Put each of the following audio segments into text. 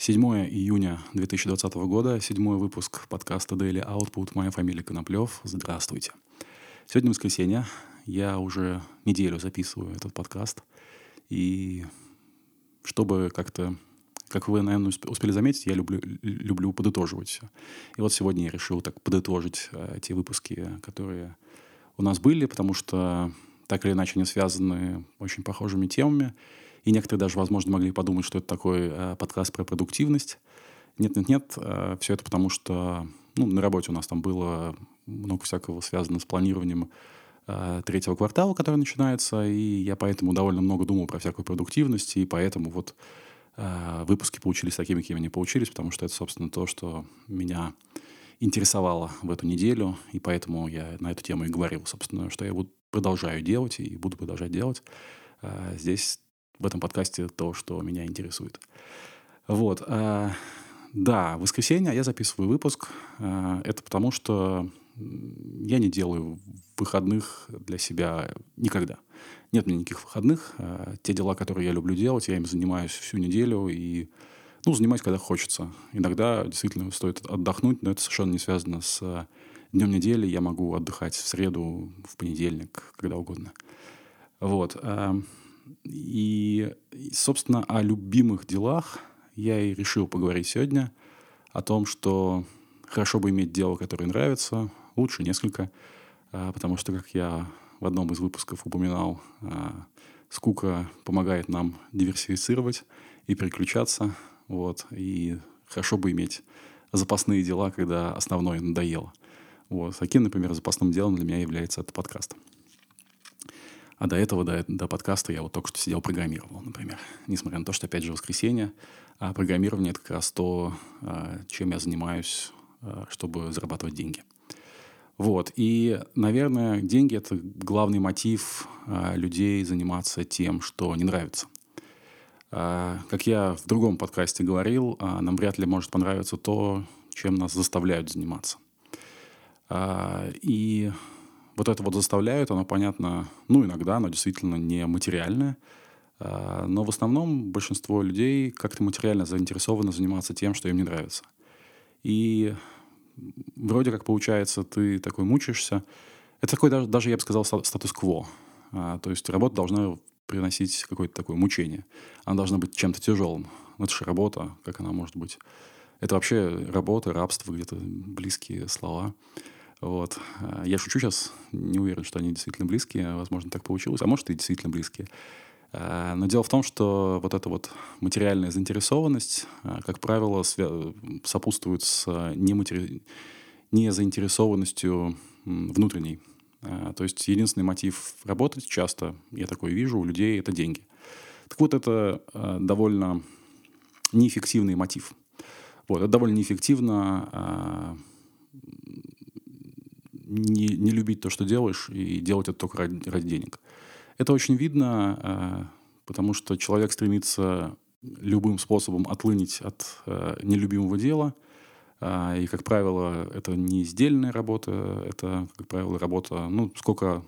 7 июня 2020 года, седьмой выпуск подкаста Daily Output. Моя фамилия Коноплев. Здравствуйте. Сегодня воскресенье. Я уже неделю записываю этот подкаст. И чтобы как-то, как вы, наверное, успели заметить, я люблю, люблю подытоживать. И вот сегодня я решил так подытожить э, те выпуски, которые у нас были, потому что так или иначе они связаны очень похожими темами. И некоторые даже, возможно, могли подумать, что это такой э, подкаст про продуктивность. Нет-нет-нет, э, все это потому, что ну, на работе у нас там было много всякого связано с планированием э, третьего квартала, который начинается, и я поэтому довольно много думал про всякую продуктивность, и поэтому вот э, выпуски получились такими, какими они получились, потому что это, собственно, то, что меня интересовало в эту неделю, и поэтому я на эту тему и говорил, собственно, что я буду продолжаю делать и буду продолжать делать. Э, здесь в этом подкасте то, что меня интересует. Вот. А, да, в воскресенье я записываю выпуск. А, это потому, что я не делаю выходных для себя никогда. Нет у меня никаких выходных. А, те дела, которые я люблю делать, я им занимаюсь всю неделю и ну, занимаюсь, когда хочется. Иногда действительно стоит отдохнуть, но это совершенно не связано с днем недели. Я могу отдыхать в среду, в понедельник, когда угодно. Вот. И, собственно, о любимых делах я и решил поговорить сегодня. О том, что хорошо бы иметь дело, которое нравится, лучше несколько, а, потому что, как я в одном из выпусков упоминал, а, скука помогает нам диверсифицировать и переключаться. Вот, и хорошо бы иметь запасные дела, когда основное надоело. Вот. Таким, например, запасным делом для меня является этот подкаст. А до этого, до, до подкаста я вот только что сидел программировал, например. Несмотря на то, что, опять же, воскресенье. А программирование — это как раз то, а, чем я занимаюсь, а, чтобы зарабатывать деньги. Вот. И, наверное, деньги — это главный мотив а, людей заниматься тем, что не нравится. Как я в другом подкасте говорил, нам вряд ли может понравиться то, чем нас заставляют заниматься. И вот это вот заставляют, оно понятно, ну, иногда оно действительно не материальное, а, но в основном большинство людей как-то материально заинтересованы заниматься тем, что им не нравится. И вроде как получается, ты такой мучаешься. Это такой даже, даже я бы сказал, статус-кво. А, то есть работа должна приносить какое-то такое мучение. Она должна быть чем-то тяжелым. Ну, это же работа, как она может быть. Это вообще работа, рабство, где-то близкие слова. Вот. А, я шучу сейчас, не уверен, что они действительно близкие, возможно, так получилось, а может и действительно близкие. А, но дело в том, что вот эта вот материальная заинтересованность, а, как правило, сопутствует с нематери... незаинтересованностью внутренней. То есть единственный мотив работать часто, я такое вижу у людей, это деньги. Так вот, это довольно неэффективный мотив. Вот, это довольно неэффективно не, не любить то, что делаешь, и делать это только ради, ради денег. Это очень видно, э, потому что человек стремится любым способом отлынить от э, нелюбимого дела. Э, и, как правило, это не издельная работа, это, как правило, работа, ну, сколько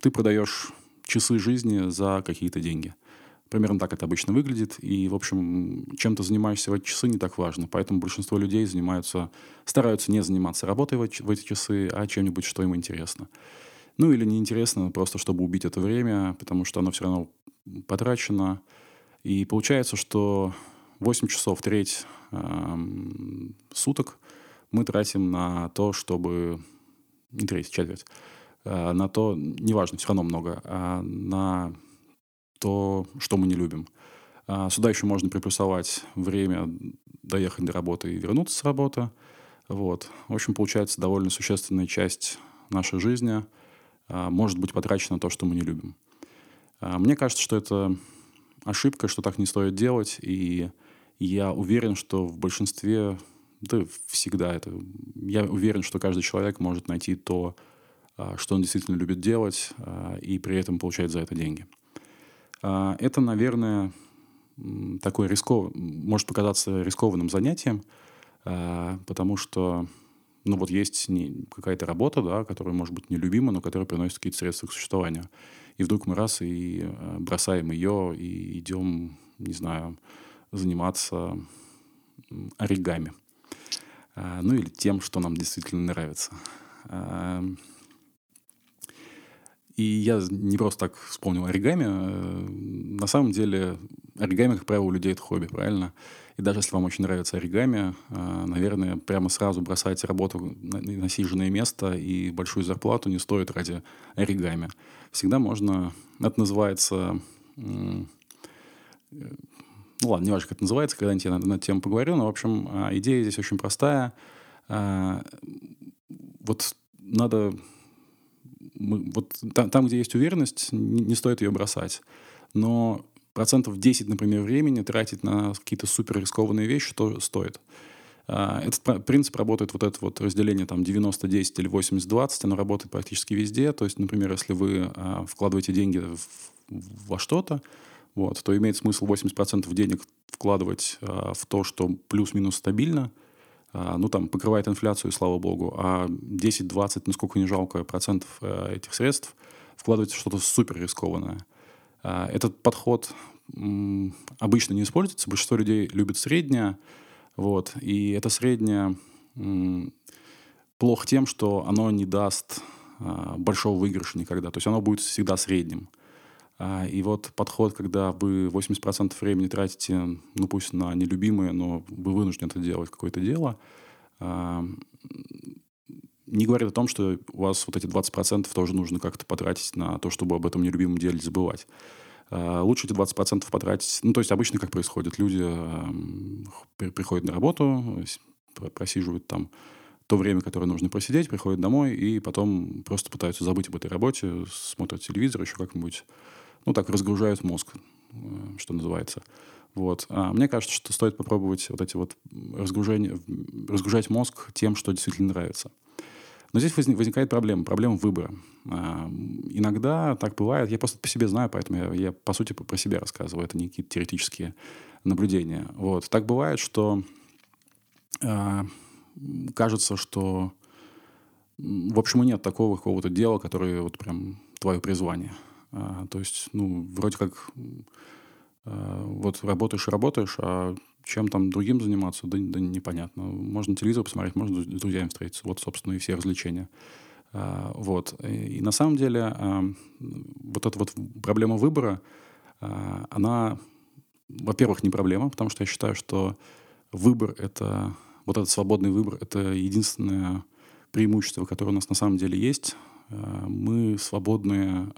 ты продаешь часы жизни за какие-то деньги – Примерно так это обычно выглядит. И, в общем, чем ты занимаешься в эти часы не так важно. Поэтому большинство людей занимаются, стараются не заниматься работой в эти часы, а чем-нибудь, что им интересно. Ну или неинтересно, просто чтобы убить это время, потому что оно все равно потрачено. И получается, что 8 часов, треть э, суток мы тратим на то, чтобы... Не треть, четверть. Э, на то, неважно, все равно много, а на то, что мы не любим. А сюда еще можно приплюсовать время доехать до работы и вернуться с работы. Вот. В общем, получается довольно существенная часть нашей жизни а, может быть потрачена на то, что мы не любим. А, мне кажется, что это ошибка, что так не стоит делать, и я уверен, что в большинстве, да всегда это, я уверен, что каждый человек может найти то, что он действительно любит делать, и при этом получать за это деньги. А, это, наверное, такой рисков... может показаться рискованным занятием, а, потому что ну вот есть какая-то работа, да, которая может быть нелюбима, но которая приносит какие-то средства к существованию. И вдруг мы раз и а, бросаем ее, и идем, не знаю, заниматься оригами. А, ну или тем, что нам действительно нравится. И я не просто так вспомнил оригами. Э, на самом деле оригами, как правило, у людей это хобби, правильно? И даже если вам очень нравится оригами, а, наверное, прямо сразу бросайте работу на насиженное место и большую зарплату не стоит ради оригами. Всегда можно... Это называется... Э, ну ладно, не важно, как это называется, когда-нибудь я на, на тему поговорю, но, в общем, а, идея здесь очень простая. А, вот надо... Вот там, там, где есть уверенность, не, не стоит ее бросать. Но процентов 10, например, времени тратить на какие-то супер рискованные вещи то стоит. А, этот принцип работает, вот это вот разделение там 90-10 или 80-20, оно работает практически везде. То есть, например, если вы а, вкладываете деньги во что-то, вот, то имеет смысл 80% денег вкладывать а, в то, что плюс-минус стабильно, ну, там, покрывает инфляцию, слава богу, а 10-20, насколько не жалко, процентов этих средств вкладывать в что-то супер рискованное – а, этот подход обычно не используется. Большинство людей любит среднее. Вот, и это среднее плохо тем, что оно не даст а, большого выигрыша никогда. То есть оно будет всегда средним. А, и вот подход, когда вы 80% времени тратите, ну пусть на нелюбимое, но вы вынуждены это делать, какое-то дело, не говорит о том, что у вас вот эти 20% тоже нужно как-то потратить на то, чтобы об этом нелюбимом деле забывать. А, лучше эти 20% потратить. Ну, то есть обычно как происходит? Люди приходят на работу, просиживают там то время, которое нужно просидеть, приходят домой и потом просто пытаются забыть об этой работе, смотрят телевизор, еще как-нибудь, ну, так, разгружают мозг, э, что называется. Вот. А мне кажется, что стоит попробовать вот эти вот разгружения, разгружать мозг тем, что действительно нравится. Но здесь возникает проблема, проблема выбора. А, иногда так бывает, я просто по себе знаю, поэтому я, я по сути про себя рассказываю, это не какие-то теоретические наблюдения. Вот. Так бывает, что э, кажется, что в общем нет такого какого-то дела, которое вот прям твое призвание. А, то есть, ну, вроде как а, вот работаешь и работаешь, а чем там другим заниматься, да, да непонятно. Можно телевизор посмотреть, можно с друзьями встретиться. Вот, собственно, и все развлечения. А, вот. И, на самом деле вот эта вот проблема выбора, она, во-первых, не проблема, потому что я считаю, что выбор — это... Вот этот свободный выбор — это единственное преимущество, которое у нас на самом деле есть. Мы свободные...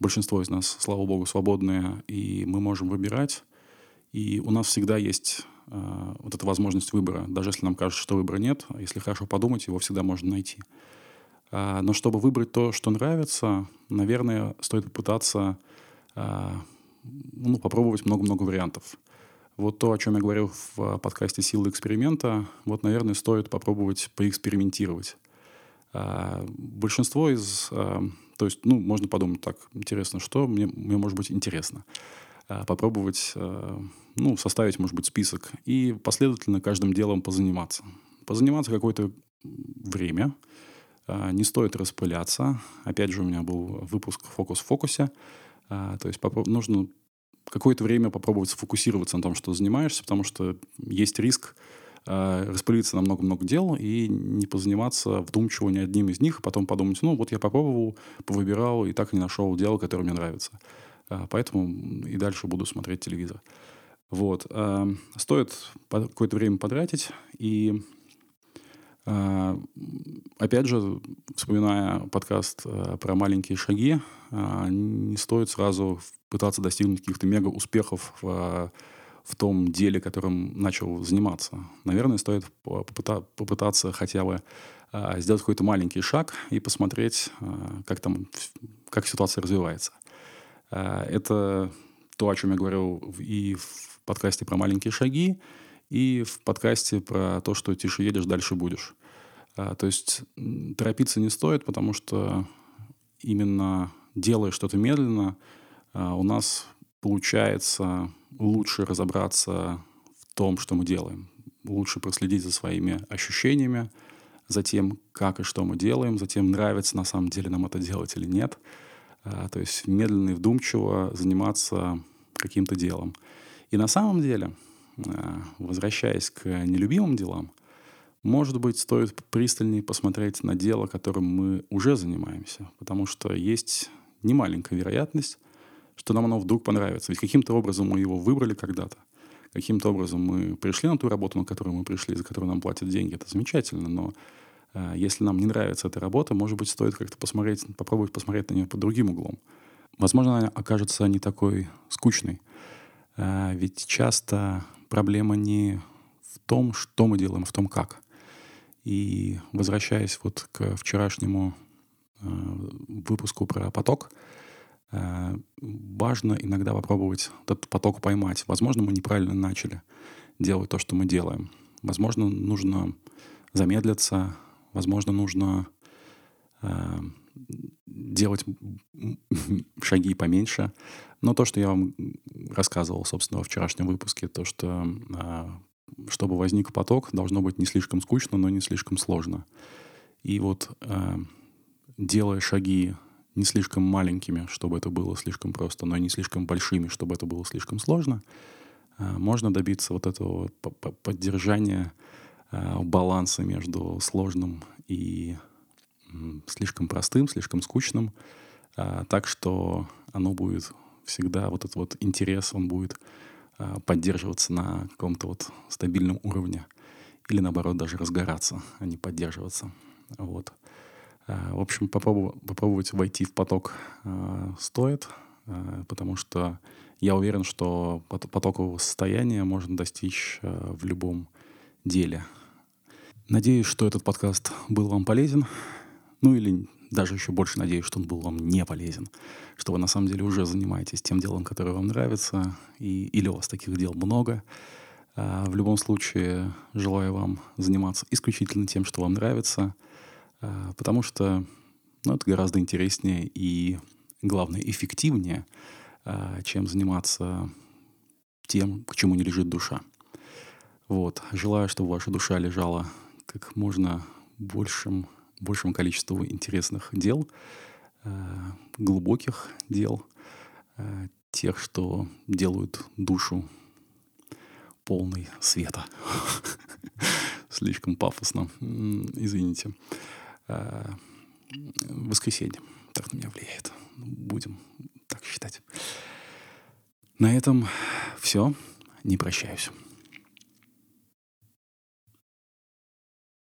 А, большинство из нас, слава богу, свободные, и мы можем выбирать. И у нас всегда есть э, вот эта возможность выбора. Даже если нам кажется, что выбора нет, если хорошо подумать, его всегда можно найти. Э, но чтобы выбрать то, что нравится, наверное, стоит попытаться э, ну, попробовать много-много вариантов. Вот то, о чем я говорил в подкасте «Силы эксперимента», вот, наверное, стоит попробовать поэкспериментировать. А, большинство из... То есть, ну, можно подумать так, интересно, что мне, мне может быть интересно. А, попробовать а, ну, составить, может быть, список и последовательно каждым делом позаниматься. Позаниматься какое-то время, а, не стоит распыляться. Опять же, у меня был выпуск «Фокус в фокусе». То есть нужно какое-то время попробовать сфокусироваться на том, что занимаешься, потому что есть риск распылиться на много-много дел и не позаниматься вдумчиво ни одним из них, а потом подумать, ну вот я попробовал, повыбирал и так и не нашел дело, которое мне нравится. А, поэтому и дальше буду смотреть телевизор. Вот. А, стоит какое-то время потратить. И опять же, вспоминая подкаст про маленькие шаги, не стоит сразу пытаться достигнуть каких-то мега успехов в том деле, которым начал заниматься. Наверное, стоит попытаться хотя бы сделать какой-то маленький шаг и посмотреть, как там, как ситуация развивается. А, это то, о чем я говорил и в подкасте про маленькие шаги, и в подкасте про то, что тише едешь, дальше будешь. А, то есть торопиться не стоит, потому что именно делая что-то медленно, у нас получается лучше разобраться в том, что мы делаем. Лучше проследить за своими ощущениями, за тем, как и что мы делаем, за тем, нравится на самом деле нам это делать или нет. А, то есть медленно и вдумчиво заниматься каким-то делом. И на самом деле, возвращаясь к нелюбимым делам, может быть, стоит пристальнее посмотреть на дело, которым мы уже занимаемся, потому что есть немаленькая вероятность, что нам оно вдруг понравится. Ведь каким-то образом мы его выбрали когда-то. Каким-то образом мы пришли на ту работу, на которую мы пришли, за которую нам платят деньги. Это замечательно, но э, если нам не нравится эта работа, может быть, стоит как-то посмотреть, попробовать посмотреть на нее под другим углом. Возможно, она окажется не такой скучной. Э, ведь часто проблема не в том, что мы делаем, а в том, как. И возвращаясь вот к вчерашнему э, выпуску про поток, важно иногда попробовать этот поток поймать. Возможно, мы неправильно начали делать то, что мы делаем. Возможно, нужно замедлиться, возможно, нужно э, делать шаги поменьше. Но то, что я вам рассказывал, собственно, во вчерашнем выпуске, то, что э, чтобы возник поток, должно быть не слишком скучно, но не слишком сложно. И вот э, делая шаги не слишком маленькими, чтобы это было слишком просто, но и не слишком большими, чтобы это было слишком сложно, э, можно добиться вот этого поддержания э, баланса между сложным и слишком простым, слишком скучным, э, так что оно будет всегда, вот этот вот интерес, он будет а, поддерживаться на каком-то вот стабильном уровне или наоборот даже разгораться, а не поддерживаться. Вот. А, в общем, попробовать, войти в поток а, стоит, потому что я уверен, что потокового состояния можно достичь в любом деле. Надеюсь, что этот подкаст был вам полезен. Ну или даже еще больше надеюсь, что он был вам не полезен, что вы на самом деле уже занимаетесь тем делом, которое вам нравится, и, или у вас таких дел много. В любом случае, желаю вам заниматься исключительно тем, что вам нравится, потому что ну, это гораздо интереснее и, главное, эффективнее, а, чем заниматься тем, к чему не лежит душа. Вот. Желаю, чтобы ваша душа лежала как можно большим большему количеству интересных дел, э, глубоких дел, тех, что делают душу полной света. Слишком пафосно. Извините. Э, воскресенье так на меня влияет. Будем так считать. На этом все. Не прощаюсь.